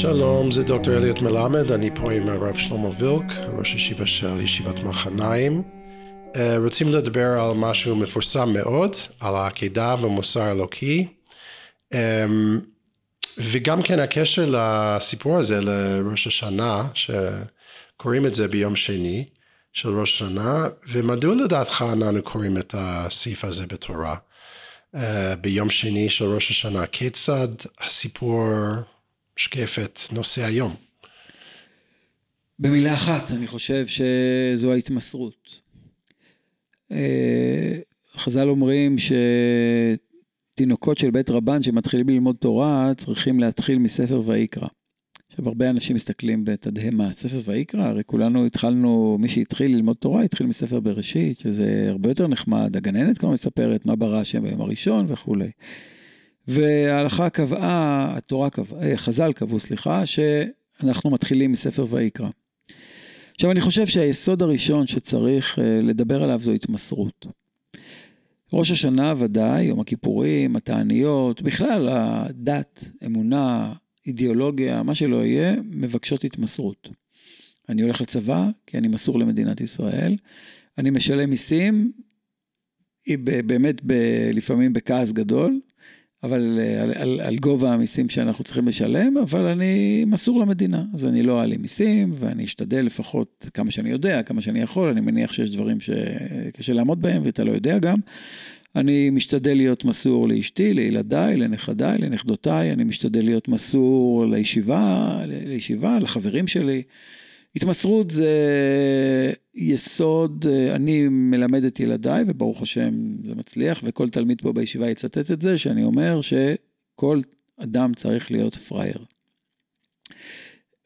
שלום, זה דוקטור אליוט מלמד, אני פה עם הרב שלמה וילק, ראש ישיבה של ישיבת מחניים. אה, רוצים לדבר על משהו מפורסם מאוד, על העקידה ומוסר אלוקי. אמ, וגם כן הקשר לסיפור הזה לראש השנה, שקוראים את זה ביום שני של ראש השנה, ומדוע לדעתך אנחנו קוראים את הסעיף הזה בתורה uh, ביום שני של ראש השנה? כיצד הסיפור משקף את נושא היום? במילה אחת, אני חושב שזו ההתמסרות. אה, חז"ל אומרים ש... תינוקות של בית רבן שמתחילים ללמוד תורה צריכים להתחיל מספר ויקרא. עכשיו הרבה אנשים מסתכלים בתדהמה, ספר ויקרא, הרי כולנו התחלנו, מי שהתחיל ללמוד תורה התחיל מספר בראשית, שזה הרבה יותר נחמד, הגננת כבר מספרת מה ברא השם ביום הראשון וכולי. וההלכה קבעה, התורה קבעה, אה, חז"ל קבעו, סליחה, שאנחנו מתחילים מספר ויקרא. עכשיו אני חושב שהיסוד הראשון שצריך אה, לדבר עליו זו התמסרות. ראש השנה ודאי, יום הכיפורים, התעניות, בכלל הדת, אמונה, אידיאולוגיה, מה שלא יהיה, מבקשות התמסרות. אני הולך לצבא, כי אני מסור למדינת ישראל. אני משלם מיסים, באמת ב, לפעמים בכעס גדול, אבל אה, על, על, על גובה המיסים שאנחנו צריכים לשלם, אבל אני מסור למדינה, אז אני לא אעלה מיסים, ואני אשתדל לפחות כמה שאני יודע, כמה שאני יכול, אני מניח שיש דברים שקשה לעמוד בהם, ואתה לא יודע גם. אני משתדל להיות מסור לאשתי, לילדיי, לנכדיי, לנכדותיי, אני משתדל להיות מסור לישיבה, לישיבה, לחברים שלי. התמסרות זה יסוד, אני מלמד את ילדיי, וברוך השם זה מצליח, וכל תלמיד פה בישיבה יצטט את זה, שאני אומר שכל אדם צריך להיות פראייר.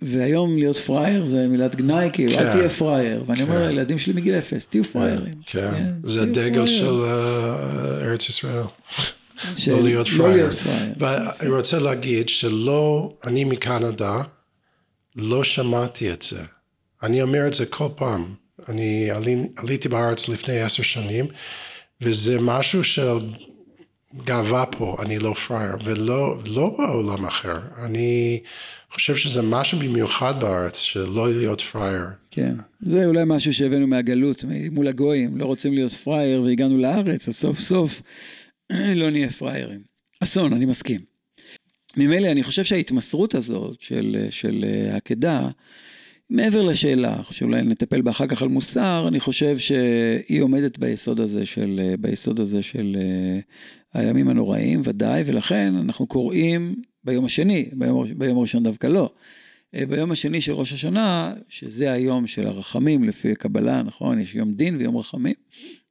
והיום להיות פראייר זה מילת גנאי, כאילו, אל כן. תהיה פראייר. ואני אומר כן. לילדים שלי מגיל אפס, תהיו פראיירים. כן, כן זה הדגל של אה, ארץ ישראל. לא להיות לא פראייר. ואני רוצה להגיד שלא, אני מקנדה, לא שמעתי את זה. אני אומר את זה כל פעם. אני עלי, עליתי בארץ לפני עשר שנים, וזה משהו של גאווה פה, אני לא פראייר, ולא לא בעולם אחר. אני חושב שזה משהו במיוחד בארץ, שלא להיות פראייר. כן, זה אולי משהו שהבאנו מהגלות, מול הגויים, לא רוצים להיות פראייר והגענו לארץ, אז סוף סוף לא נהיה פראיירים. אסון, אני מסכים. ממילא אני חושב שההתמסרות הזאת של, של העקדה, מעבר לשאלה, שאולי נטפל בה אחר כך על מוסר, אני חושב שהיא עומדת ביסוד הזה של, ביסוד הזה של uh, הימים הנוראים, ודאי, ולכן אנחנו קוראים ביום השני, ביום, ביום הראשון דווקא לא. Uh, ביום השני של ראש השנה, שזה היום של הרחמים לפי הקבלה, נכון? יש יום דין ויום רחמים.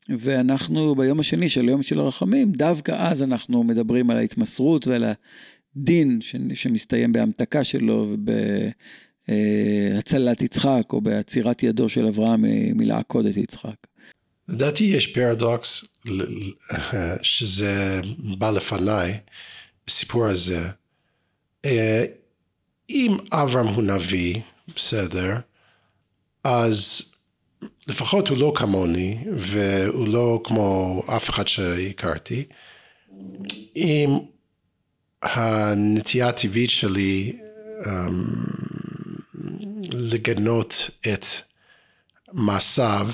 ואנחנו ביום השני של היום של הרחמים, דווקא אז אנחנו מדברים על ההתמסרות ועל הדין שמסתיים בהמתקה שלו וב... אה, הצלת יצחק, או בעצירת ידו של אברהם מלעקוד את יצחק. לדעתי יש פרדוקס שזה בא לפניי, בסיפור הזה. אה, אם אברהם הוא נביא, בסדר, אז לפחות הוא לא כמוני, והוא לא כמו אף אחד שהכרתי. אם הנטייה הטבעית שלי אמ, לגנות את מעשיו,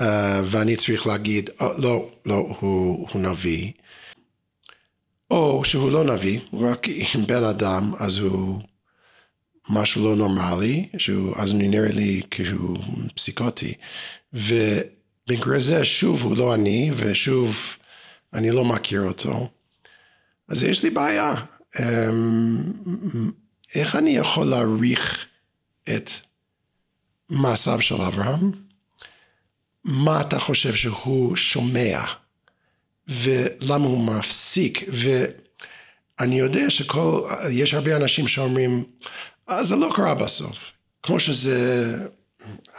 uh, ואני צריך להגיד, oh, לא, לא, הוא, הוא נביא, או שהוא לא נביא, הוא רק בן אדם, אז הוא משהו לא נורמלי, שהוא, אז הוא נראה לי כאילו פסיקוטי, ובמקרה זה שוב הוא לא אני, ושוב אני לא מכיר אותו, אז יש לי בעיה. Um, איך אני יכול להעריך את מעשיו של אברהם, מה אתה חושב שהוא שומע, ולמה הוא מפסיק, ואני יודע שכל, יש הרבה אנשים שאומרים, אה, זה לא קרה בסוף, כמו שזה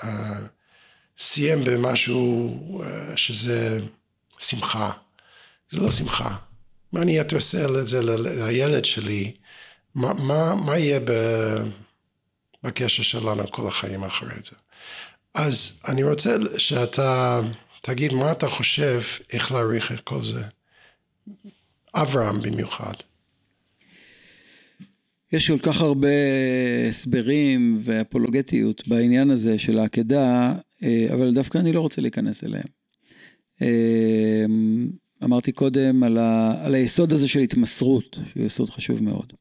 uh, סיים במשהו uh, שזה שמחה, זה לא שמחה. מה אני הייתי עושה את זה לילד שלי, מה, מה, מה יהיה ב... בקשר שלנו כל החיים אחרי זה. אז אני רוצה שאתה תגיד מה אתה חושב, איך להעריך את כל זה. אברהם במיוחד. יש כל כך הרבה הסברים ואפולוגטיות בעניין הזה של העקדה, אה, אבל דווקא אני לא רוצה להיכנס אליהם. אה, אמרתי קודם על, ה, על היסוד הזה של התמסרות, שהוא יסוד חשוב מאוד.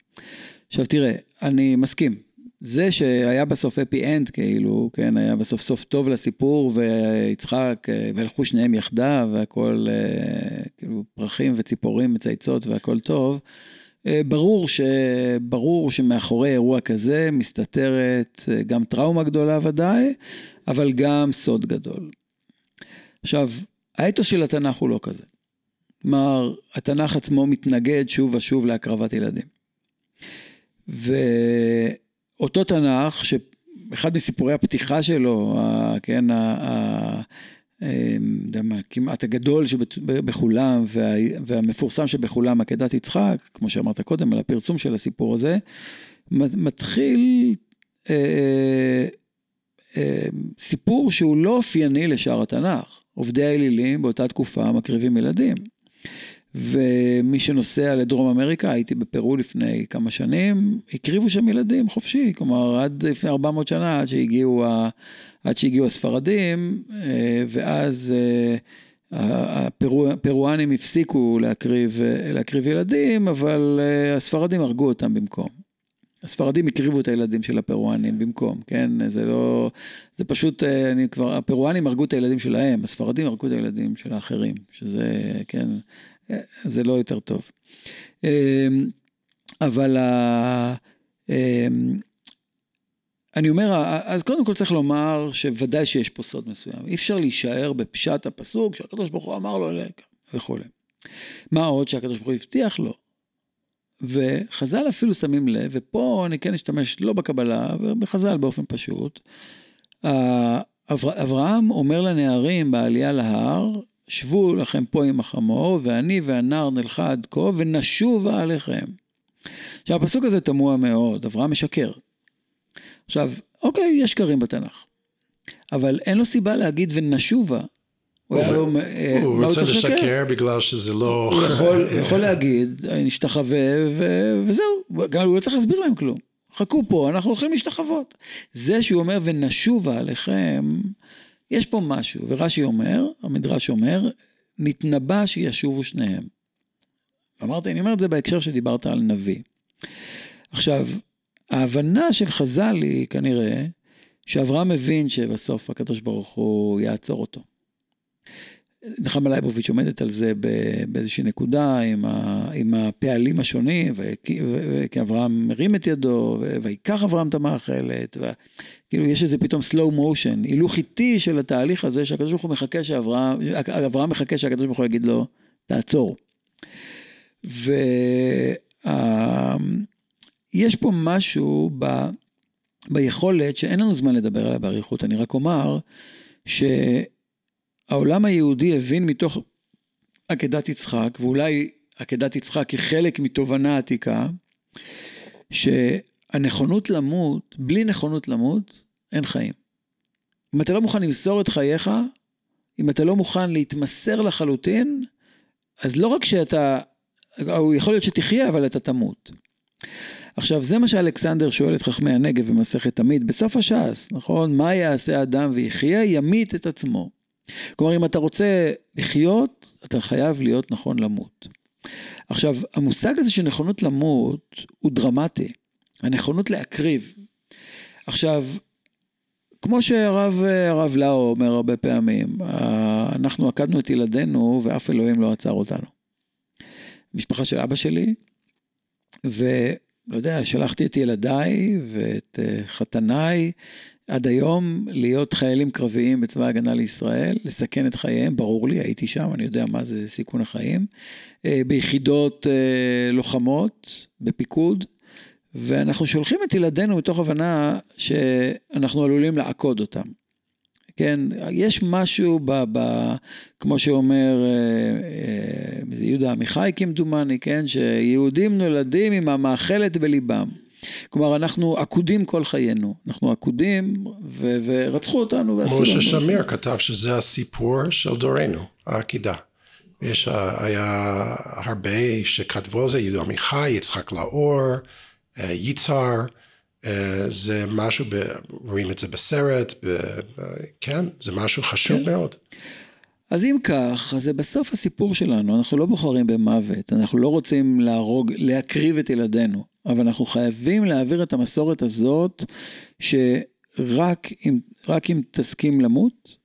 עכשיו תראה, אני מסכים, זה שהיה בסוף אפי אנד, כאילו, כן, היה בסוף סוף טוב לסיפור, ויצחק, אה, והלכו שניהם יחדיו, והכל, כאילו, פרחים וציפורים מצייצות והכל טוב, אה, ברור, ש... ברור שמאחורי אירוע כזה מסתתרת אה, גם טראומה גדולה ודאי, אבל גם סוד גדול. עכשיו, האתוס של התנ"ך הוא לא כזה. כלומר, התנ"ך עצמו מתנגד שוב ושוב להקרבת ילדים. ואותו תנ"ך, שאחד מסיפורי הפתיחה שלו, כן, אמ, כמעט הגדול שבכולם וה, והמפורסם שבכולם, עקדת יצחק, כמו שאמרת קודם, על הפרסום של הסיפור הזה, מתחיל אה, אה, אה, סיפור שהוא לא אופייני לשאר התנ"ך. עובדי האלילים באותה תקופה מקריבים ילדים. ומי שנוסע לדרום אמריקה, הייתי בפרו לפני כמה שנים, הקריבו שם ילדים חופשי, כלומר עד לפני 400 שנה, עד שהגיעו, ה, עד שהגיעו הספרדים, אה, ואז אה, הפרואנים הפסיקו להקריב, להקריב ילדים, אבל אה, הספרדים הרגו אותם במקום. הספרדים הקריבו את הילדים של הפרואנים במקום, כן? זה לא... זה פשוט, אני כבר... הפרואנים הרגו את הילדים שלהם, הספרדים הרגו את הילדים של האחרים, שזה, כן, זה לא יותר טוב. אמ, אבל אמ, אני אומר, אז קודם כל צריך לומר שוודאי שיש פה סוד מסוים. אי אפשר להישאר בפשט הפסוק שהקדוש ברוך הוא אמר לו וכולי. מה עוד שהקדוש ברוך הוא הבטיח לו. וחז"ל אפילו שמים לב, ופה אני כן אשתמש לא בקבלה, בחז"ל באופן פשוט. אברהם אומר לנערים בעלייה להר, שבו לכם פה עם החמור, ואני והנער נלכה עד כה, ונשובה עליכם. עכשיו, הפסוק הזה תמוה מאוד, אברהם משקר. עכשיו, אוקיי, יש שקרים בתנ"ך, אבל אין לו סיבה להגיד ונשובה. הוא, אה, רוצה לשקר בגלל שזה לא... הוא יכול, יכול להגיד, נשתחווה וזהו, גם הוא לא צריך להסביר להם כלום. חכו פה, אנחנו הולכים להשתחוות. זה שהוא אומר ונשובה עליכם, יש פה משהו, ורש"י אומר, המדרש אומר, נתנבא שישובו שניהם. אמרתי, אני אומר את זה בהקשר שדיברת על נביא. עכשיו, ההבנה של חז"ל היא כנראה שאברהם מבין שבסוף הקדוש ברוך הוא יעצור אותו. נחמה לייבוביץ' עומדת על זה באיזושהי נקודה עם, ה, עם הפעלים השונים, כי אברהם מרים את ידו, ויקח אברהם את המאכלת, כאילו יש איזה פתאום slow motion, הילוך איטי של התהליך הזה שהקדוש ברוך הוא מחכה שאברהם, אברהם מחכה שהקדוש ברוך הוא יגיד לו, תעצור. ויש פה משהו ב... ביכולת שאין לנו זמן לדבר עליה באריכות, אני רק אומר ש... העולם היהודי הבין מתוך עקדת יצחק, ואולי עקדת יצחק היא חלק מתובנה עתיקה, שהנכונות למות, בלי נכונות למות, אין חיים. אם אתה לא מוכן למסור את חייך, אם אתה לא מוכן להתמסר לחלוטין, אז לא רק שאתה, הוא יכול להיות שתחיה, אבל אתה תמות. עכשיו, זה מה שאלכסנדר שואל את חכמי הנגב במסכת תמיד, בסוף הש"ס, נכון? מה יעשה אדם ויחיה? ימית את עצמו. כלומר, אם אתה רוצה לחיות, אתה חייב להיות נכון למות. עכשיו, המושג הזה של נכונות למות הוא דרמטי. הנכונות להקריב. עכשיו, כמו שהרב הרב לאו אומר הרבה פעמים, אנחנו עקדנו את ילדינו ואף אלוהים לא עצר אותנו. משפחה של אבא שלי, ולא יודע, שלחתי את ילדיי ואת אה, חתניי עד היום להיות חיילים קרביים בצבא ההגנה לישראל, לסכן את חייהם, ברור לי, הייתי שם, אני יודע מה זה סיכון החיים, אה, ביחידות אה, לוחמות, בפיקוד, ואנחנו שולחים את ילדינו מתוך הבנה שאנחנו עלולים לעקוד אותם. כן, יש משהו ב... ב כמו שאומר אה, יהודה עמיחי כמדומני, כן, שיהודים נולדים עם המאכלת בליבם. כלומר, אנחנו עקודים כל חיינו. אנחנו עקודים, ו- ורצחו אותנו ועשו לנו. משה שמיר כתב שזה הסיפור של דורנו, העקידה. יש, היה הרבה שכתבו על זה, יהודה עמיחי, יצחק לאור, אה, יצהר, אה, זה משהו, ב, רואים את זה בסרט, ב, ב, כן, זה משהו חשוב כן. מאוד. אז אם כך, אז זה בסוף הסיפור שלנו, אנחנו לא בוחרים במוות, אנחנו לא רוצים להרוג, להקריב את ילדינו, אבל אנחנו חייבים להעביר את המסורת הזאת, שרק אם, אם תסכים למות,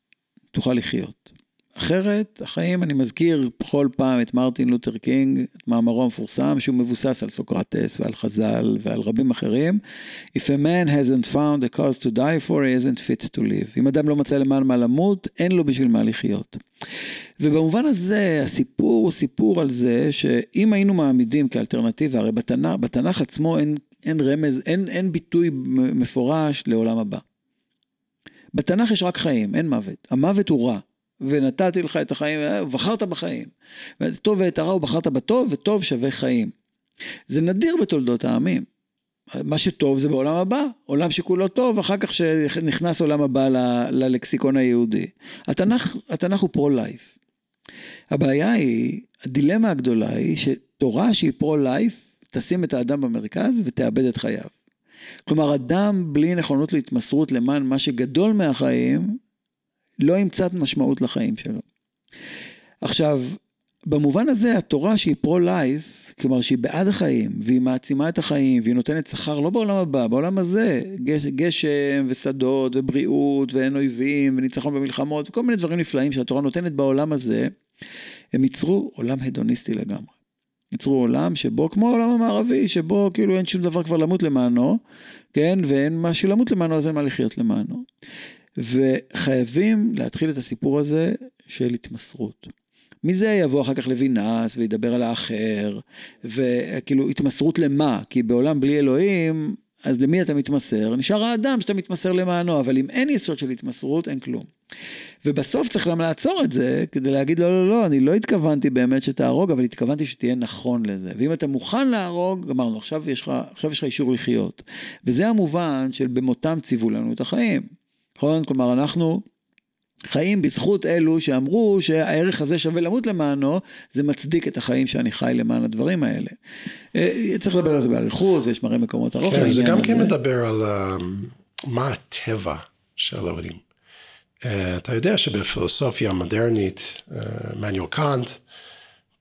תוכל לחיות. אחרת, החיים, אני מזכיר בכל פעם את מרטין לותר קינג, את מאמרו המפורסם, שהוא מבוסס על סוקרטס ועל חז"ל ועל רבים אחרים. If a man hasn't found a cause to die for, he isn't fit to live. אם אדם לא מצא למען מה למות, אין לו בשביל מה לחיות. ובמובן הזה, הסיפור הוא סיפור על זה שאם היינו מעמידים כאלטרנטיבה, הרי בתנ"ך, בתנ"ך עצמו אין, אין רמז, אין, אין ביטוי מפורש לעולם הבא. בתנ"ך יש רק חיים, אין מוות. המוות הוא רע. ונתתי לך את החיים, ובחרת בחיים. ואת הטוב ואת הרע ובחרת בטוב, וטוב שווה חיים. זה נדיר בתולדות העמים. מה שטוב זה בעולם הבא, עולם שכולו טוב, אחר כך שנכנס עולם הבא ל- ללקסיקון היהודי. התנ"ך, התנ"ך הוא פרו-לייף. הבעיה היא, הדילמה הגדולה היא שתורה שהיא פרו-לייף, תשים את האדם במרכז ותאבד את חייו. כלומר, אדם בלי נכונות להתמסרות למען מה שגדול מהחיים, לא ימצא משמעות לחיים שלו. עכשיו, במובן הזה התורה שהיא פרו-לייף, כלומר שהיא בעד החיים, והיא מעצימה את החיים, והיא נותנת שכר לא בעולם הבא, בעולם הזה, גש, גשם ושדות ובריאות ואין אויבים וניצחון במלחמות וכל מיני דברים נפלאים שהתורה נותנת בעולם הזה, הם ייצרו עולם הדוניסטי לגמרי. ייצרו עולם שבו, כמו העולם המערבי, שבו כאילו אין שום דבר כבר למות למענו, כן, ואין מה שלמות למענו, אז אין מה לחיות למענו. וחייבים להתחיל את הסיפור הזה של התמסרות. מזה יבוא אחר כך לוינס וידבר על האחר, וכאילו התמסרות למה? כי בעולם בלי אלוהים, אז למי אתה מתמסר? נשאר האדם שאתה מתמסר למענו, אבל אם אין יסוד של התמסרות, אין כלום. ובסוף צריך גם לעצור את זה, כדי להגיד לא, לא, לא, אני לא התכוונתי באמת שתהרוג, אבל התכוונתי שתהיה נכון לזה. ואם אתה מוכן להרוג, אמרנו, עכשיו יש לך, אישור לחיות. וזה המובן של במותם ציוו לנו את החיים. נכון? כלומר, אנחנו חיים בזכות אלו שאמרו שהערך הזה שווה למות למענו, זה מצדיק את החיים שאני חי למען הדברים האלה. אה, צריך לדבר על זה באריכות, ויש מראה מקומות ארוך. כן, זה גם כן מדבר על um, מה הטבע של אלוהים. Uh, אתה יודע שבפילוסופיה המודרנית, מניואל uh, קאנט,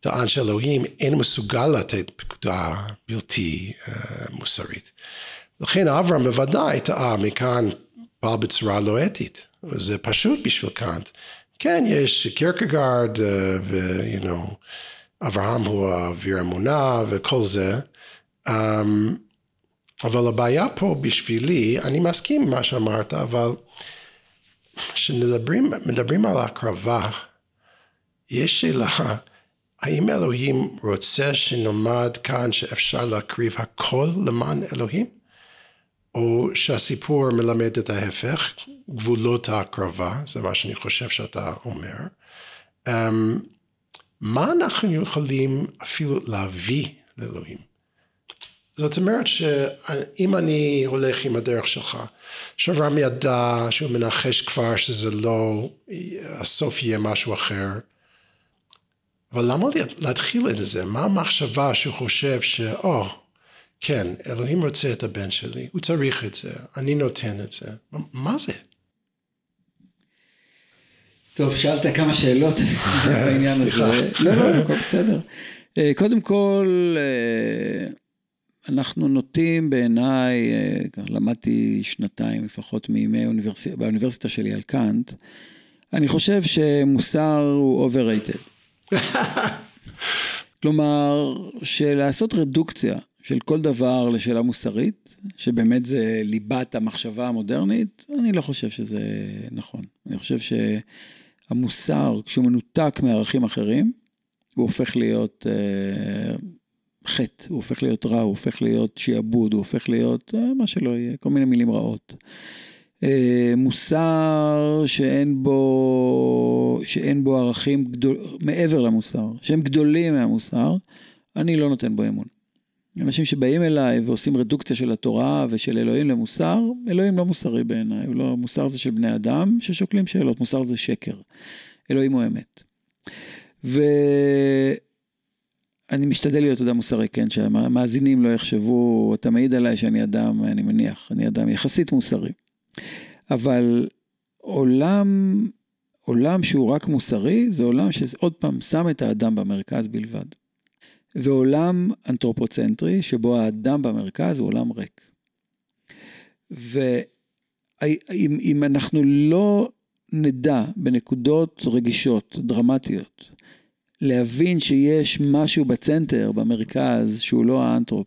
טען שאלוהים אין מסוגל לתת פקודה בלתי מוסרית. לכן אברהם בוודאי טעה מכאן פעל בצורה לא אתית, וזה פשוט בשביל קאנט. כן, יש קירקגרד ו- you know, אברהם הוא אוויר אמונה וכל זה, um, אבל הבעיה פה בשבילי, אני מסכים עם מה שאמרת, אבל כשמדברים על הקרבה, יש שאלה, האם אלוהים רוצה שנלמד כאן שאפשר להקריב הכל למען אלוהים? או שהסיפור מלמד את ההפך, גבולות ההקרבה, זה מה שאני חושב שאתה אומר. Um, מה אנחנו יכולים אפילו להביא לאלוהים? זאת אומרת שאם אני הולך עם הדרך שלך, שאברהם ידע שהוא מנחש כבר שזה לא, הסוף יהיה משהו אחר, אבל למה להתחיל את זה? מה המחשבה שהוא חושב שאו, oh, כן, אלוהים רוצה את הבן שלי, הוא צריך את זה, אני נותן את זה. מה זה? טוב, שאלת כמה שאלות בעניין הזה. לא, לא, הכל בסדר. אה, קודם כל, אה, אנחנו נוטים בעיניי, אה, למדתי שנתיים לפחות מימי אוניברסיטה, באוניברסיטה שלי על קאנט, אני חושב שמוסר הוא overrated. כלומר, שלעשות רדוקציה של כל דבר לשאלה מוסרית, שבאמת זה ליבת המחשבה המודרנית, אני לא חושב שזה נכון. אני חושב שהמוסר, כשהוא מנותק מערכים אחרים, הוא הופך להיות אה, חטא, הוא הופך להיות רע, הוא הופך להיות שיעבוד, הוא הופך להיות אה, מה שלא יהיה, כל מיני מילים רעות. אה, מוסר שאין בו, שאין בו ערכים גדול, מעבר למוסר, שהם גדולים מהמוסר, אני לא נותן בו אמון. אנשים שבאים אליי ועושים רדוקציה של התורה ושל אלוהים למוסר, אלוהים לא מוסרי בעיניי, לא, מוסר זה של בני אדם ששוקלים שאלות, מוסר זה שקר, אלוהים הוא אמת. אני משתדל להיות אדם מוסרי, כן, שהמאזינים לא יחשבו, אתה מעיד עליי שאני אדם, אני מניח, אני אדם יחסית מוסרי. אבל עולם, עולם שהוא רק מוסרי, זה עולם שעוד פעם שם את האדם במרכז בלבד. ועולם אנתרופוצנטרי, שבו האדם במרכז הוא עולם ריק. ואם אנחנו לא נדע בנקודות רגישות, דרמטיות, להבין שיש משהו בצנטר, במרכז, שהוא לא האנתרופ,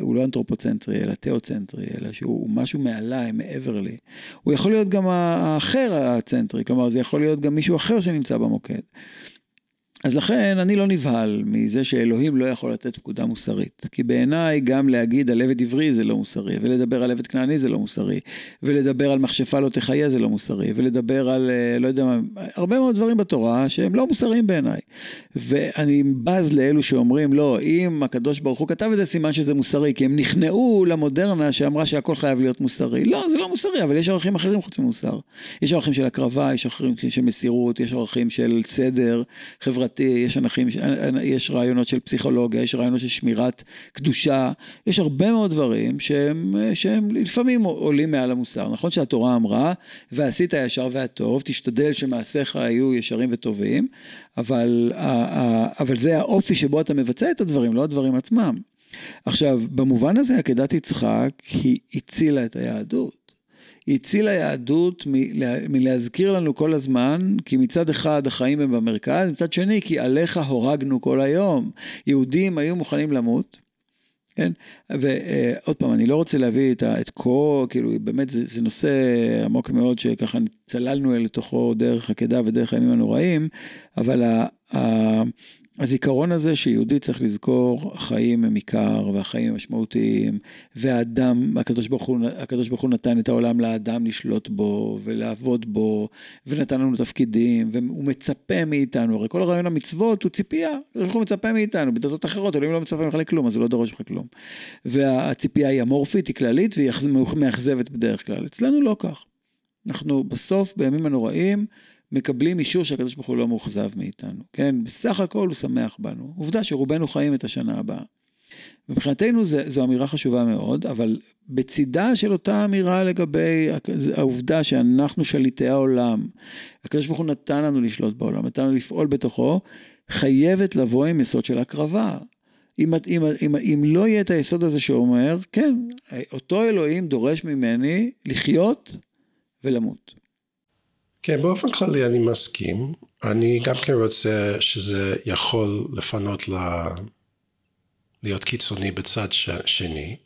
הוא לא אנתרופוצנטרי, אלא תיאוצנטרי, אלא שהוא משהו מעליי, מעבר לי. הוא יכול להיות גם האחר הצנטרי, כלומר זה יכול להיות גם מישהו אחר שנמצא במוקד. אז לכן אני לא נבהל מזה שאלוהים לא יכול לתת פקודה מוסרית. כי בעיניי גם להגיד על עבד עברי זה לא מוסרי, ולדבר על עבד כנעני זה לא מוסרי, ולדבר על מכשפה לא תחיה זה לא מוסרי, ולדבר על אה, לא יודע מה, הרבה מאוד דברים בתורה שהם לא מוסריים בעיניי. ואני בז לאלו שאומרים לא, אם הקדוש ברוך הוא כתב את זה סימן שזה מוסרי, כי הם נכנעו למודרנה שאמרה שהכל חייב להיות מוסרי. לא, זה לא מוסרי, אבל יש ערכים אחרים חוץ ממוסר. יש ערכים של הקרבה, יש ערכים של מסירות, יש ערכים של סדר חברתי. חברתי, יש ערכים, יש רעיונות של פסיכולוגיה, יש רעיונות של שמירת קדושה, יש הרבה מאוד דברים שהם, שהם לפעמים עולים מעל המוסר. נכון שהתורה אמרה, ועשית הישר והטוב, תשתדל שמעשיך יהיו ישרים וטובים, אבל, אבל זה האופי שבו אתה מבצע את הדברים, לא הדברים עצמם. עכשיו, במובן הזה עקדת יצחק היא הצילה את היהדות. היא הצילה יהדות מלהזכיר לנו כל הזמן, כי מצד אחד החיים הם במרכז, מצד שני כי עליך הורגנו כל היום. יהודים היו מוכנים למות, כן? ועוד פעם, אני לא רוצה להביא את, את כל, כאילו, באמת זה, זה נושא עמוק מאוד שככה צללנו אל תוכו דרך עקדה ודרך הימים הנוראים, אבל ה, ה, הזיכרון הזה שיהודי צריך לזכור, החיים הם עיקר והחיים הם משמעותיים, והאדם, הקדוש ברוך, הוא, הקדוש ברוך הוא נתן את העולם לאדם לשלוט בו ולעבוד בו, ונתן לנו תפקידים, והוא מצפה מאיתנו, הרי כל הרעיון המצוות הוא ציפייה, הקדוש ברוך הוא מצפה מאיתנו, בדתות אחרות, אלוהים לא מצפה ממך לכלום, אז הוא לא דורש ממך כלום. והציפייה היא אמורפית, היא כללית, והיא מאכזבת בדרך כלל. אצלנו לא כך. אנחנו בסוף, בימים הנוראים, מקבלים אישור שהקדוש ברוך הוא לא מאוכזב מאיתנו, כן? בסך הכל הוא שמח בנו. עובדה שרובנו חיים את השנה הבאה. מבחינתנו זה, זו אמירה חשובה מאוד, אבל בצידה של אותה אמירה לגבי העובדה שאנחנו שליטי העולם, הקדוש ברוך הוא נתן לנו לשלוט בעולם, נתן לנו לפעול בתוכו, חייבת לבוא עם יסוד של הקרבה. אם, אם, אם, אם לא יהיה את היסוד הזה שאומר, כן, אותו אלוהים דורש ממני לחיות ולמות. כן, באופן כללי אני מסכים. אני גם כן רוצה שזה יכול לפנות ל... להיות קיצוני בצד ש... שני.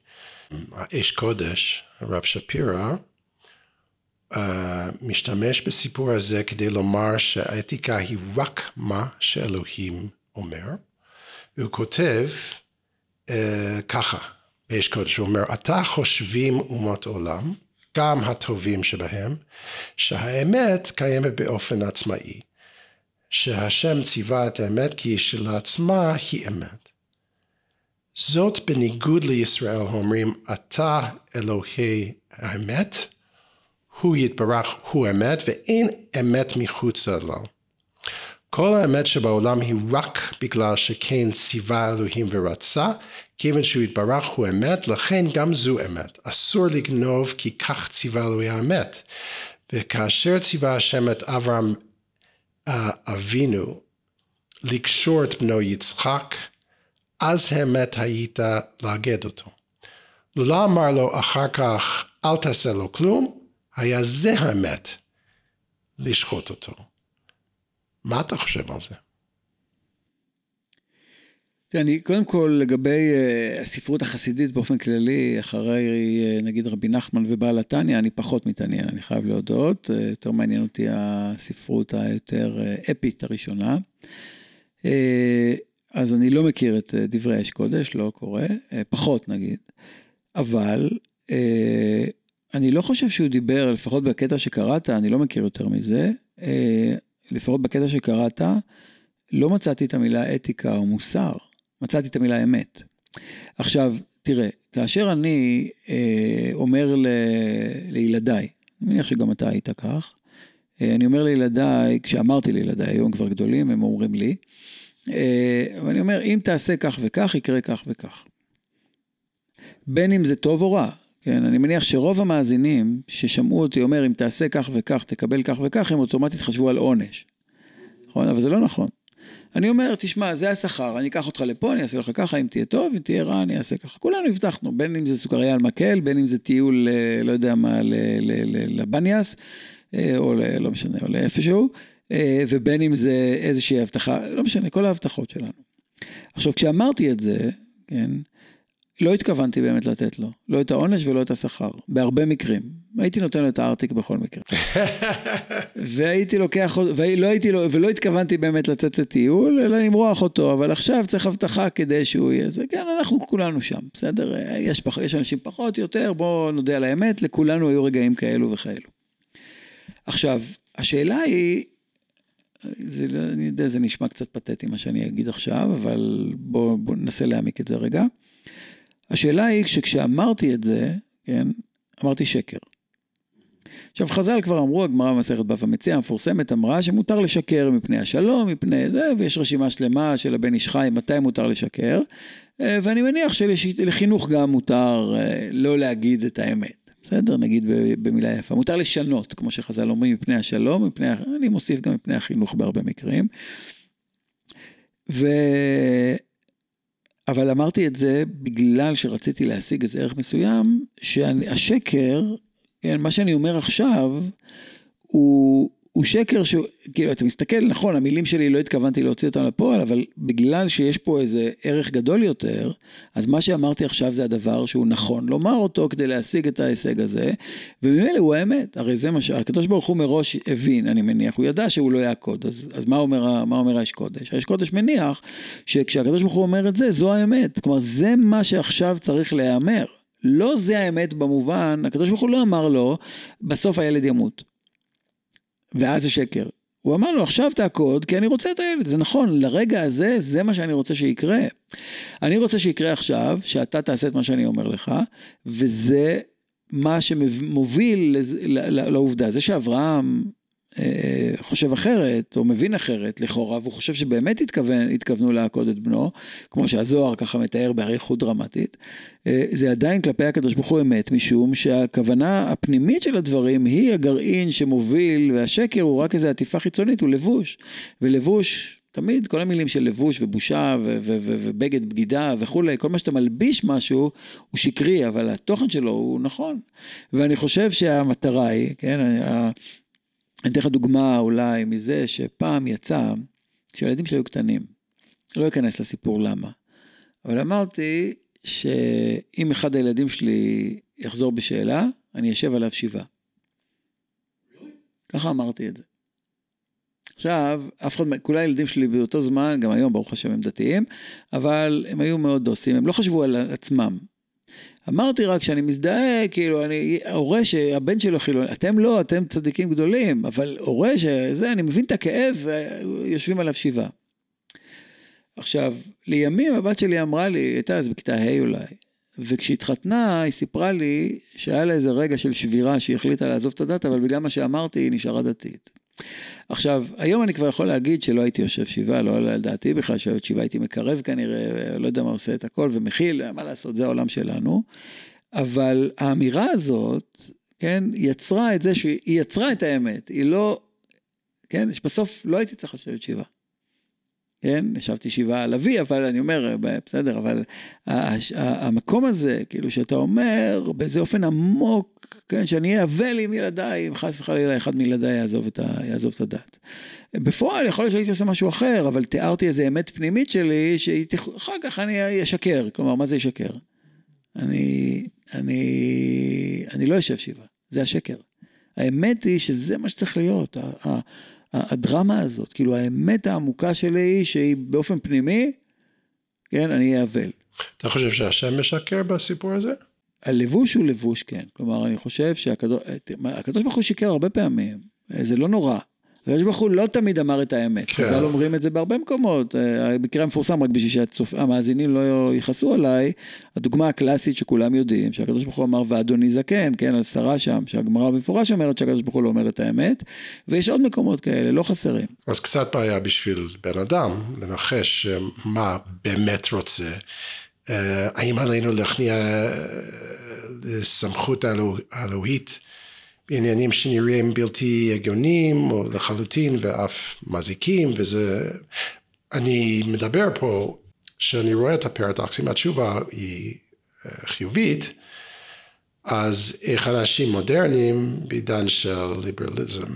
האש קודש, הרב שפירא, uh, משתמש בסיפור הזה כדי לומר שהאתיקה היא רק מה שאלוהים אומר, והוא כותב uh, ככה באש קודש, הוא אומר, אתה חושבים אומות עולם, גם הטובים שבהם, שהאמת קיימת באופן עצמאי, שהשם ציווה את האמת כי כשלעצמה היא אמת. זאת בניגוד לישראל אומרים, אתה אלוהי האמת, הוא יתברך, הוא אמת, ואין אמת מחוצה לו. כל האמת שבעולם היא רק בגלל שכן ציווה אלוהים ורצה, כיוון שהוא יתברך הוא אמת, לכן גם זו אמת. אסור לגנוב כי כך ציווה אלוהי האמת. וכאשר ציווה השם את אברהם אבינו לקשור את בנו יצחק, אז האמת היית לאגד אותו. לא אמר לו אחר כך אל תעשה לו כלום, היה זה האמת לשחוט אותו. מה אתה חושב על זה? אני קודם כל לגבי uh, הספרות החסידית באופן כללי, אחרי uh, נגיד רבי נחמן ובעל התניא, אני פחות מתעניין, אני חייב להודות, uh, יותר מעניין אותי הספרות היותר אפית הראשונה. אז אני לא מכיר את דברי אש קודש, לא קורא, פחות נגיד, אבל אני לא חושב שהוא דיבר, לפחות בקטע שקראת, אני לא מכיר יותר מזה, לפחות בקטע שקראת, לא מצאתי את המילה אתיקה או מוסר, מצאתי את המילה אמת. עכשיו, תראה, כאשר אני אה, אומר ל, לילדיי, אני מניח שגם אתה היית כך, אה, אני אומר לילדיי, כשאמרתי לילדיי, היום כבר גדולים, הם אומרים לי, אה, ואני אומר, אם תעשה כך וכך, יקרה כך וכך. בין אם זה טוב או רע, כן, אני מניח שרוב המאזינים ששמעו אותי אומר, אם תעשה כך וכך, תקבל כך וכך, הם אוטומטית חשבו על עונש. נכון? אבל זה לא נכון. אני אומר, תשמע, זה השכר, אני אקח אותך לפה, אני אעשה לך ככה, אם תהיה טוב, אם תהיה רע, אני אעשה ככה. כולנו הבטחנו, בין אם זה סוכריה על מקל, בין אם זה טיול, אה, לא יודע מה, לבניאס, אה, או לא משנה, או לאיפשהו, אה, ובין אם זה איזושהי הבטחה, לא משנה, כל ההבטחות שלנו. עכשיו, כשאמרתי את זה, כן, לא התכוונתי באמת לתת לו, לא את העונש ולא את השכר, בהרבה מקרים. הייתי נותן לו את הארטיק בכל מקרה. והייתי לוקח, ולא, הייתי, ולא התכוונתי באמת לצאת לטיול, אלא למרוח אותו, אבל עכשיו צריך הבטחה כדי שהוא יהיה זה. כן, אנחנו כולנו שם, בסדר? יש, פח, יש אנשים פחות, יותר, בואו נודה על האמת, לכולנו היו רגעים כאלו וכאלו. עכשיו, השאלה היא, זה, אני יודע, זה נשמע קצת פתטי מה שאני אגיד עכשיו, אבל בואו בוא ננסה להעמיק את זה רגע. השאלה היא שכשאמרתי את זה, כן, אמרתי שקר. עכשיו חז"ל כבר אמרו, הגמרא במסכת בבא מציע המפורסמת אמרה שמותר לשקר מפני השלום, מפני זה, ויש רשימה שלמה של הבן איש חי מתי מותר לשקר, אה, ואני מניח שלחינוך גם מותר אה, לא להגיד את האמת. בסדר, נגיד במילה יפה. מותר לשנות, כמו שחז"ל אומרים, מפני השלום, מפני, אני מוסיף גם מפני החינוך בהרבה מקרים. ו... אבל אמרתי את זה בגלל שרציתי להשיג איזה ערך מסוים, שהשקר, כן, מה שאני אומר עכשיו, הוא, הוא שקר שהוא, כאילו, אתה מסתכל, נכון, המילים שלי לא התכוונתי להוציא אותם לפועל, אבל בגלל שיש פה איזה ערך גדול יותר, אז מה שאמרתי עכשיו זה הדבר שהוא נכון לומר אותו כדי להשיג את ההישג הזה, וממילא הוא האמת, הרי זה מה שהקדוש ברוך הוא מראש הבין, אני מניח, הוא ידע שהוא לא יעקוד, אז, אז מה, אומר, אומר האש קודש? האש קודש מניח שכשהקדוש ברוך הוא אומר את זה, זו האמת, כלומר, זה מה שעכשיו צריך להיאמר. לא זה האמת במובן, הקדוש ברוך הוא לא אמר לו, בסוף הילד ימות. ואז זה שקר. הוא אמר לו, עכשיו תעקוד, כי אני רוצה את הילד. זה נכון, לרגע הזה, זה מה שאני רוצה שיקרה. אני רוצה שיקרה עכשיו, שאתה תעשה את מה שאני אומר לך, וזה מה שמוביל לעובדה. זה שאברהם חושב אחרת, או מבין אחרת לכאורה, והוא חושב שבאמת התכוון, התכוונו לעקוד את בנו, כמו שהזוהר ככה מתאר באריכות דרמטית, אה, זה עדיין כלפי הקדוש ברוך הוא אמת, משום שהכוונה הפנימית של הדברים היא הגרעין שמוביל, והשקר הוא רק איזו עטיפה חיצונית, הוא לבוש. ולבוש, תמיד כל המילים של לבוש ובושה ובגד בגידה וכולי, כל מה שאתה מלביש משהו הוא שקרי, אבל התוכן שלו הוא נכון. ואני חושב שהמטרה היא, כן, אני אתן לך דוגמה אולי מזה שפעם יצא, כשהילדים שלי היו קטנים, לא אכנס לסיפור למה, אבל אמרתי שאם אחד הילדים שלי יחזור בשאלה, אני אשב עליו שבעה. ככה אמרתי את זה. עכשיו, אף אחד, כולי הילדים שלי באותו זמן, גם היום ברוך השם הם דתיים, אבל הם היו מאוד דוסים, הם לא חשבו על עצמם, אמרתי רק שאני מזדהה, כאילו, אני הורה שהבן שלו חילוני, אתם לא, אתם צדיקים גדולים, אבל הורה שזה, אני מבין את הכאב, יושבים עליו שבעה. עכשיו, לימים הבת שלי אמרה לי, הייתה אז בכיתה ה' אולי, וכשהתחתנה, היא סיפרה לי שהיה לה איזה רגע של שבירה שהיא החליטה לעזוב את הדת, אבל בגלל מה שאמרתי, היא נשארה דתית. עכשיו, היום אני כבר יכול להגיד שלא הייתי יושב שבעה, לא עלה על דעתי בכלל שיושבת שבעה, הייתי מקרב כנראה, לא יודע מה עושה את הכל ומכיל, מה לעשות, זה העולם שלנו. אבל האמירה הזאת, כן, יצרה את זה שהיא יצרה את האמת, היא לא, כן, בסוף לא הייתי צריך לשבת שבעה. כן, ישבתי שבעה על אבי, אבל אני אומר, בסדר, אבל המקום הזה, כאילו שאתה אומר, באיזה אופן עמוק, כן, שאני אהיה אבל עם ילדיי, אם חס וחלילה אחד מילדיי יעזוב את, ה, יעזוב את הדת. בפועל יכול להיות שהייתי עושה משהו אחר, אבל תיארתי איזה אמת פנימית שלי, שאחר כך אני אשקר, כלומר, מה זה ישקר? אני, אני, אני לא אשב שבעה, זה השקר. האמת היא שזה מה שצריך להיות. הדרמה הזאת, כאילו האמת העמוקה שלי היא שהיא באופן פנימי, כן, אני אהיה אבל. אתה חושב שהשם משקר בסיפור הזה? הלבוש הוא לבוש, כן. כלומר, אני חושב שהקדוש ברוך הוא שיקר הרבה פעמים, זה לא נורא. הקדוש ברוך הוא לא תמיד אמר את האמת. כן. חז"ל אומרים את זה בהרבה מקומות. אה, המקרה המפורסם, רק בשביל שהמאזינים לא יכעסו עליי, הדוגמה הקלאסית שכולם יודעים, שהקדוש ברוך הוא אמר ואדוני זקן, כן, על שרה שם, שהגמרא במפורש אומרת שהקדוש ברוך הוא לא אומר את האמת, ויש עוד מקומות כאלה, לא חסרים. אז קצת בעיה בשביל בן אדם לנחש אה, מה באמת רוצה. אה, האם עלינו להכניע לסמכות האלוהית בעניינים שנראים בלתי הגיוניים או לחלוטין ואף מזיקים וזה, אני מדבר פה שאני רואה את הפרדוקס, אם התשובה היא אה, חיובית, אז איך אנשים מודרניים בעידן של ליברליזם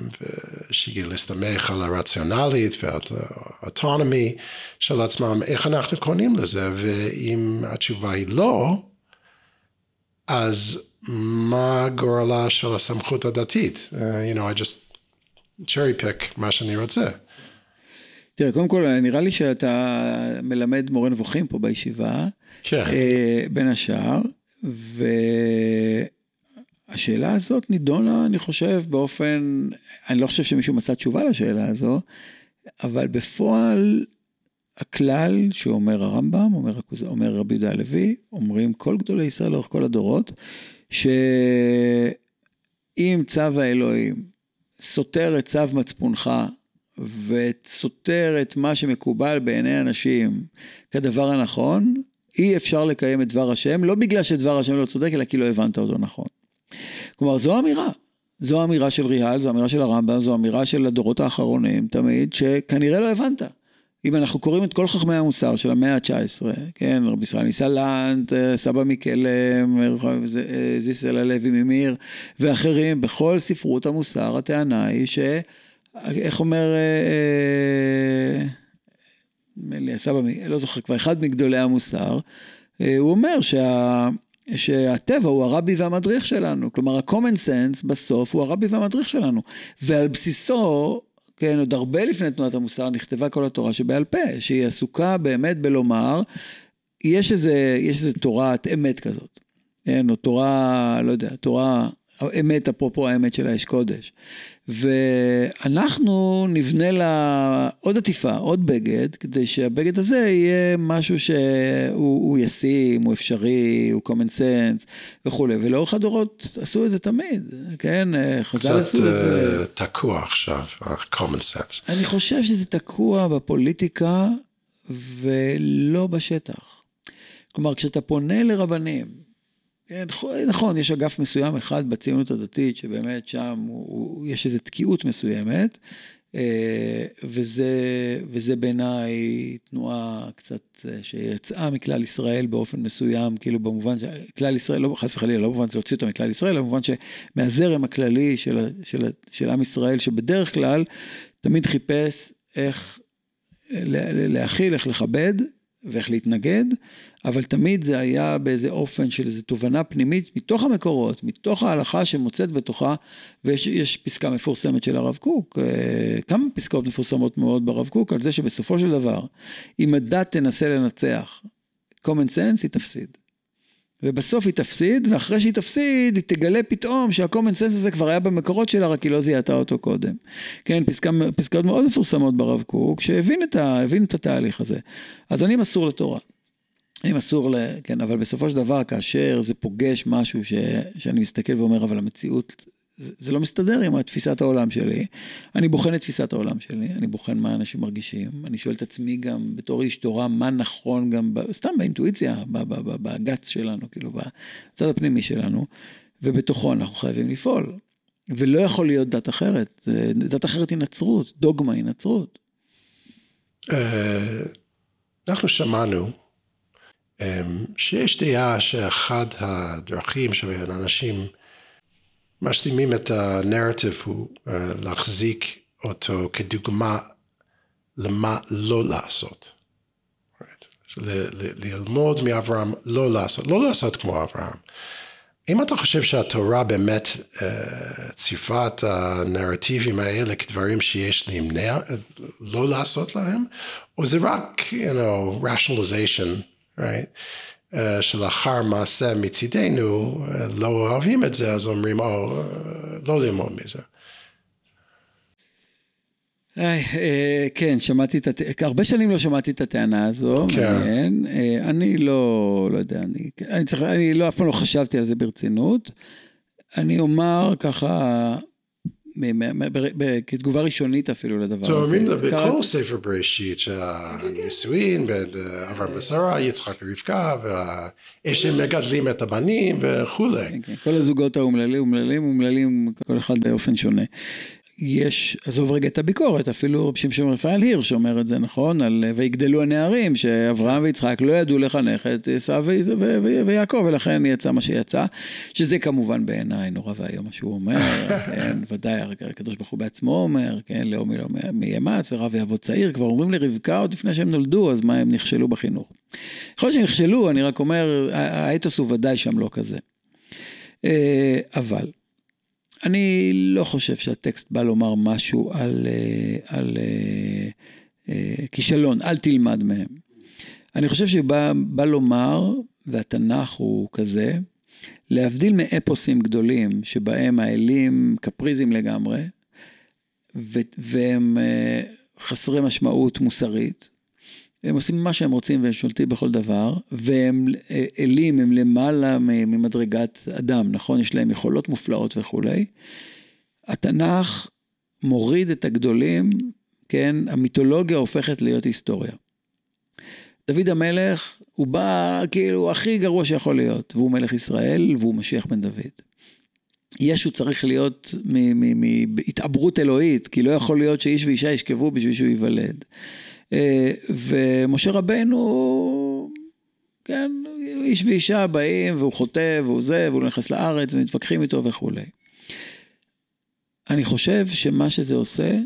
שהגיע להסתמך על הרציונלית והאוטונומי של עצמם, איך אנחנו קונים לזה, ואם התשובה היא לא, אז מה גורלה של הסמכות הדתית? Uh, you know, I just cherry pick מה שאני רוצה. תראה, קודם כל, נראה לי שאתה מלמד מורה נבוכים פה בישיבה, כן. אה, בין השאר, והשאלה הזאת נידונה, אני חושב, באופן, אני לא חושב שמישהו מצא תשובה לשאלה הזו, אבל בפועל, הכלל שאומר הרמב"ם, אומר, אומר רבי יהודה הלוי, אומרים כל גדולי ישראל לאורך כל הדורות, שאם צו האלוהים סותר את צו מצפונך וסותר את מה שמקובל בעיני אנשים כדבר הנכון, אי אפשר לקיים את דבר השם, לא בגלל שדבר השם לא צודק, אלא כי לא הבנת אותו נכון. כלומר, זו אמירה. זו אמירה של ריאל, זו אמירה של הרמב"ם, זו אמירה של הדורות האחרונים תמיד, שכנראה לא הבנת. אם אנחנו קוראים את כל חכמי המוסר של המאה ה-19, כן, רבי ישראל ניסלנט, סבא מקלם, אה, זיסל הלוי ממיר ואחרים, בכל ספרות המוסר הטענה היא ש... איך אומר, נדמה לי, הסבא, לא זוכר כבר, אחד מגדולי המוסר, אה, הוא אומר שה... שהטבע הוא הרבי והמדריך שלנו, כלומר ה-common sense בסוף הוא הרבי והמדריך שלנו, ועל בסיסו כן, עוד הרבה לפני תנועת המוסר נכתבה כל התורה שבעל פה, שהיא עסוקה באמת בלומר, יש איזה, יש איזה תורת אמת כזאת, כן, או תורה, לא יודע, תורה אמת, אפרופו האמת של האש קודש. ואנחנו נבנה לה עוד עטיפה, עוד בגד, כדי שהבגד הזה יהיה משהו שהוא ישים, הוא אפשרי, הוא common sense וכולי. ולאורך הדורות עשו את זה תמיד, כן? חז"ל עשו את זה. קצת uh, תקוע עכשיו, ה-common sense. אני חושב שזה תקוע בפוליטיקה ולא בשטח. כלומר, כשאתה פונה לרבנים, כן, נכון, יש אגף מסוים אחד בציונות הדתית, שבאמת שם הוא, הוא, יש איזו תקיעות מסוימת, אה, וזה, וזה בעיניי תנועה קצת אה, שיצאה מכלל ישראל באופן מסוים, כאילו במובן שכלל ישראל, לא חס וחלילה, לא במובן להוציא אותו מכלל ישראל, אלא במובן שמהזרם הכללי של, של, של עם ישראל, שבדרך כלל תמיד חיפש איך להכיל, איך לכבד ואיך להתנגד, אבל תמיד זה היה באיזה אופן של איזו תובנה פנימית מתוך המקורות, מתוך ההלכה שמוצאת בתוכה, ויש פסקה מפורסמת של הרב קוק, אה, כמה פסקאות מפורסמות מאוד ברב קוק, על זה שבסופו של דבר, אם הדת תנסה לנצח common sense, היא תפסיד. ובסוף היא תפסיד, ואחרי שהיא תפסיד, היא תגלה פתאום שה-common sense הזה כבר היה במקורות שלה, רק היא לא זיהתה אותו קודם. כן, פסקה, פסקאות מאוד מפורסמות ברב קוק, שהבין את, ה, את התהליך הזה. אז אני מסור לתורה. אני מסור ל... כן, אבל בסופו של דבר, כאשר זה פוגש משהו ש, שאני מסתכל ואומר, אבל המציאות זה לא מסתדר עם תפיסת העולם שלי. אני בוחן את תפיסת העולם שלי, אני בוחן מה אנשים מרגישים, אני שואל את עצמי גם בתור איש תורה, מה נכון גם, ב, סתם באינטואיציה, בגץ שלנו, כאילו בצד הפנימי שלנו, ובתוכו אנחנו חייבים לפעול. ולא יכול להיות דת אחרת, דת אחרת היא נצרות, דוגמה היא נצרות. אה, אנחנו שמענו אה, שיש דעה שאחד הדרכים שבהן אנשים משלימים את הנרטיב הוא uh, להחזיק אותו כדוגמה למה לא לעשות. Right. ללמוד מאברהם לא לעשות, לא לעשות כמו אברהם. אם אתה חושב שהתורה באמת uh, ציפה את הנרטיבים האלה כדברים שיש להמנע, לא לעשות להם, או זה רק, you know, rationalization, right? אה, שלאחר מעשה מצידנו אה, לא אוהבים את זה, אז אומרים, או, אה, לא ללמוד מזה. כן, שמעתי את הטענה, הרבה שנים לא שמעתי את הטענה הזו, כן. אני לא, לא יודע, אני, אני צריך, אני לא, אף פעם לא חשבתי על זה ברצינות. אני אומר ככה, כתגובה ראשונית אפילו לדבר הזה. תואמים בכל ספר בראשית שהנישואין בין אה, אברהם ושרה, יצחק ורבקה, ואיך שהם מגדלים את הבנים וכולי. כן, כן, כל הזוגות האומללים, אומללים, אומללים, כל אחד באופן שונה. יש, עזוב רגע את הביקורת, אפילו רב שמשון רפאל הירש אומר את זה, נכון? על ויגדלו הנערים, שאברהם ויצחק לא ידעו לחנך את עשיו ויעקב, ולכן יצא מה שיצא, שזה כמובן בעיניי נורא ואיום מה שהוא אומר, כן, ודאי הקדוש ברוך הוא בעצמו אומר, כן, לאומי לא מי ימץ ורב יעבוד צעיר, כבר אומרים לרבקה עוד לפני שהם נולדו, אז מה הם נכשלו בחינוך. יכול להיות שנכשלו, אני רק אומר, האתוס הוא ודאי שם לא כזה. אה, אבל אני לא חושב שהטקסט בא לומר משהו על, אה, על אה, אה, כישלון, אל תלמד מהם. אני חושב שבא בא לומר, והתנ"ך הוא כזה, להבדיל מאפוסים גדולים, שבהם האלים קפריזים לגמרי, והם חסרי משמעות מוסרית, הם עושים מה שהם רוצים והם שולטים בכל דבר, והם אה, אלים, הם למעלה ממדרגת אדם, נכון? יש להם יכולות מופלאות וכולי. התנ"ך מוריד את הגדולים, כן? המיתולוגיה הופכת להיות היסטוריה. דוד המלך, הוא בא כאילו הכי גרוע שיכול להיות, והוא מלך ישראל והוא משיח בן דוד. ישו צריך להיות מהתעברות אלוהית, כי לא יכול להיות שאיש ואישה ישכבו בשביל שהוא ייוולד. אה, ומשה רבנו, כן, איש ואישה באים והוא חוטא והוא זה, והוא לא נכנס לארץ ומתווכחים איתו וכולי. אני חושב שמה שזה עושה,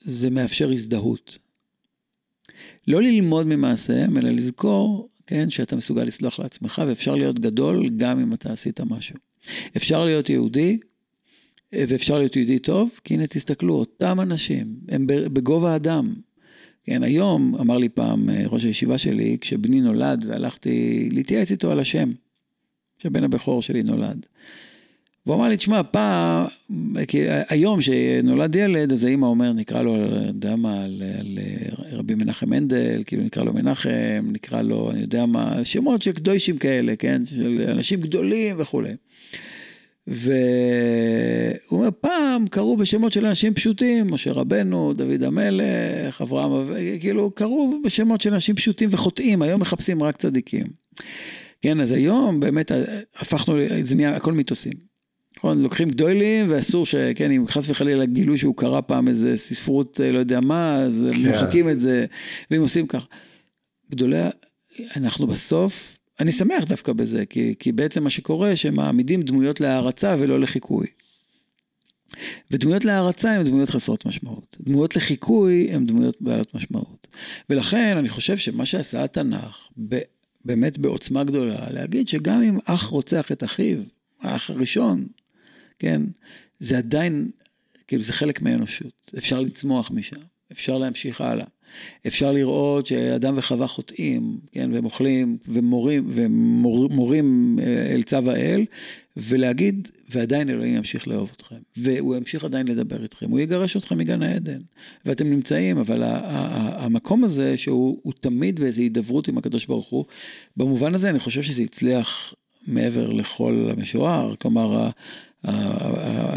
זה מאפשר הזדהות. לא ללמוד ממעשיהם, אלא לזכור, כן, שאתה מסוגל לסלוח לעצמך, ואפשר להיות גדול גם אם אתה עשית משהו. אפשר להיות יהודי, ואפשר להיות יהודי טוב, כי הנה תסתכלו, אותם אנשים, הם בגובה האדם. כן, היום, אמר לי פעם ראש הישיבה שלי, כשבני נולד והלכתי להתייעץ איתו על השם, שבן הבכור שלי נולד. והוא אמר לי, תשמע, פעם, כי היום שנולד ילד, אז האמא אומר, נקרא לו, אני יודע מה, על, על רבי מנחם מנדל, כאילו נקרא לו מנחם, נקרא לו, אני יודע מה, שמות של קדושים כאלה, כן, של אנשים גדולים וכולי. והוא אומר, פעם קראו בשמות של אנשים פשוטים, משה רבנו, דוד המלך, אברהם, כאילו קראו בשמות של אנשים פשוטים וחוטאים, היום מחפשים רק צדיקים. כן, אז היום באמת הפכנו, זה נהיה הכל מיתוסים. נכון, לוקחים גדולים ואסור שכן, אם חס וחלילה גילו שהוא קרא פעם איזה ספרות, לא יודע מה, אז כן. מוחקים את זה, ואם עושים כך. גדולי, אנחנו בסוף, אני שמח דווקא בזה, כי, כי בעצם מה שקורה, שמעמידים דמויות להערצה ולא לחיקוי. ודמויות להערצה הן דמויות חסרות משמעות. דמויות לחיקוי הן דמויות בעלות משמעות. ולכן אני חושב שמה שעשה התנ"ך, באמת בעוצמה גדולה, להגיד שגם אם אח רוצח את אחיו, האח הראשון, כן, זה עדיין, כאילו זה חלק מהאנושות, אפשר לצמוח משם, אפשר להמשיך הלאה. אפשר לראות שאדם וחווה חוטאים, כן, והם אוכלים ומורים, ומורים אל צו האל, ולהגיד, ועדיין אלוהים ימשיך לאהוב אתכם, והוא ימשיך עדיין לדבר איתכם, הוא יגרש אתכם מגן העדן, ואתם נמצאים, אבל המקום הזה שהוא תמיד באיזו הידברות עם הקדוש ברוך הוא, במובן הזה אני חושב שזה הצליח מעבר לכל המשוער, כלומר,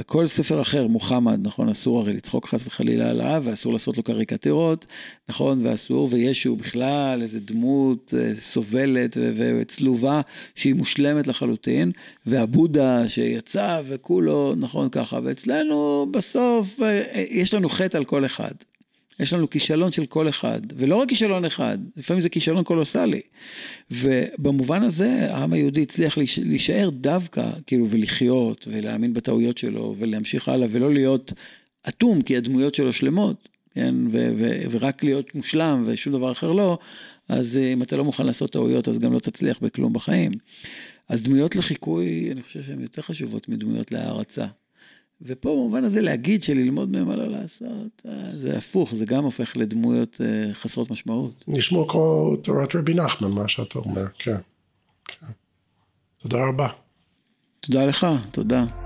כל ספר אחר, מוחמד, נכון, אסור הרי לצחוק חס וחלילה עליו, ואסור לעשות לו קריקטורות, נכון, ואסור, וישו בכלל איזה דמות סובלת וצלובה, שהיא מושלמת לחלוטין, והבודה שיצא וכולו, נכון, ככה, ואצלנו בסוף יש לנו חטא על כל אחד. יש לנו כישלון של כל אחד, ולא רק כישלון אחד, לפעמים זה כישלון קולוסלי. ובמובן הזה העם היהודי הצליח להישאר דווקא, כאילו, ולחיות, ולהאמין בטעויות שלו, ולהמשיך הלאה, ולא להיות אטום, כי הדמויות שלו שלמות, כן, ו- ו- ורק להיות מושלם ושום דבר אחר לא, אז אם אתה לא מוכן לעשות טעויות, אז גם לא תצליח בכלום בחיים. אז דמויות לחיקוי, אני חושב שהן יותר חשובות מדמויות להערצה. ופה במובן הזה להגיד שללמוד מהם מה לא לעשות, זה הפוך, זה גם הופך לדמויות חסרות משמעות. נשמור כמו תורת רבי נחמן, מה שאתה אומר, כן. כן. תודה רבה. תודה לך, תודה.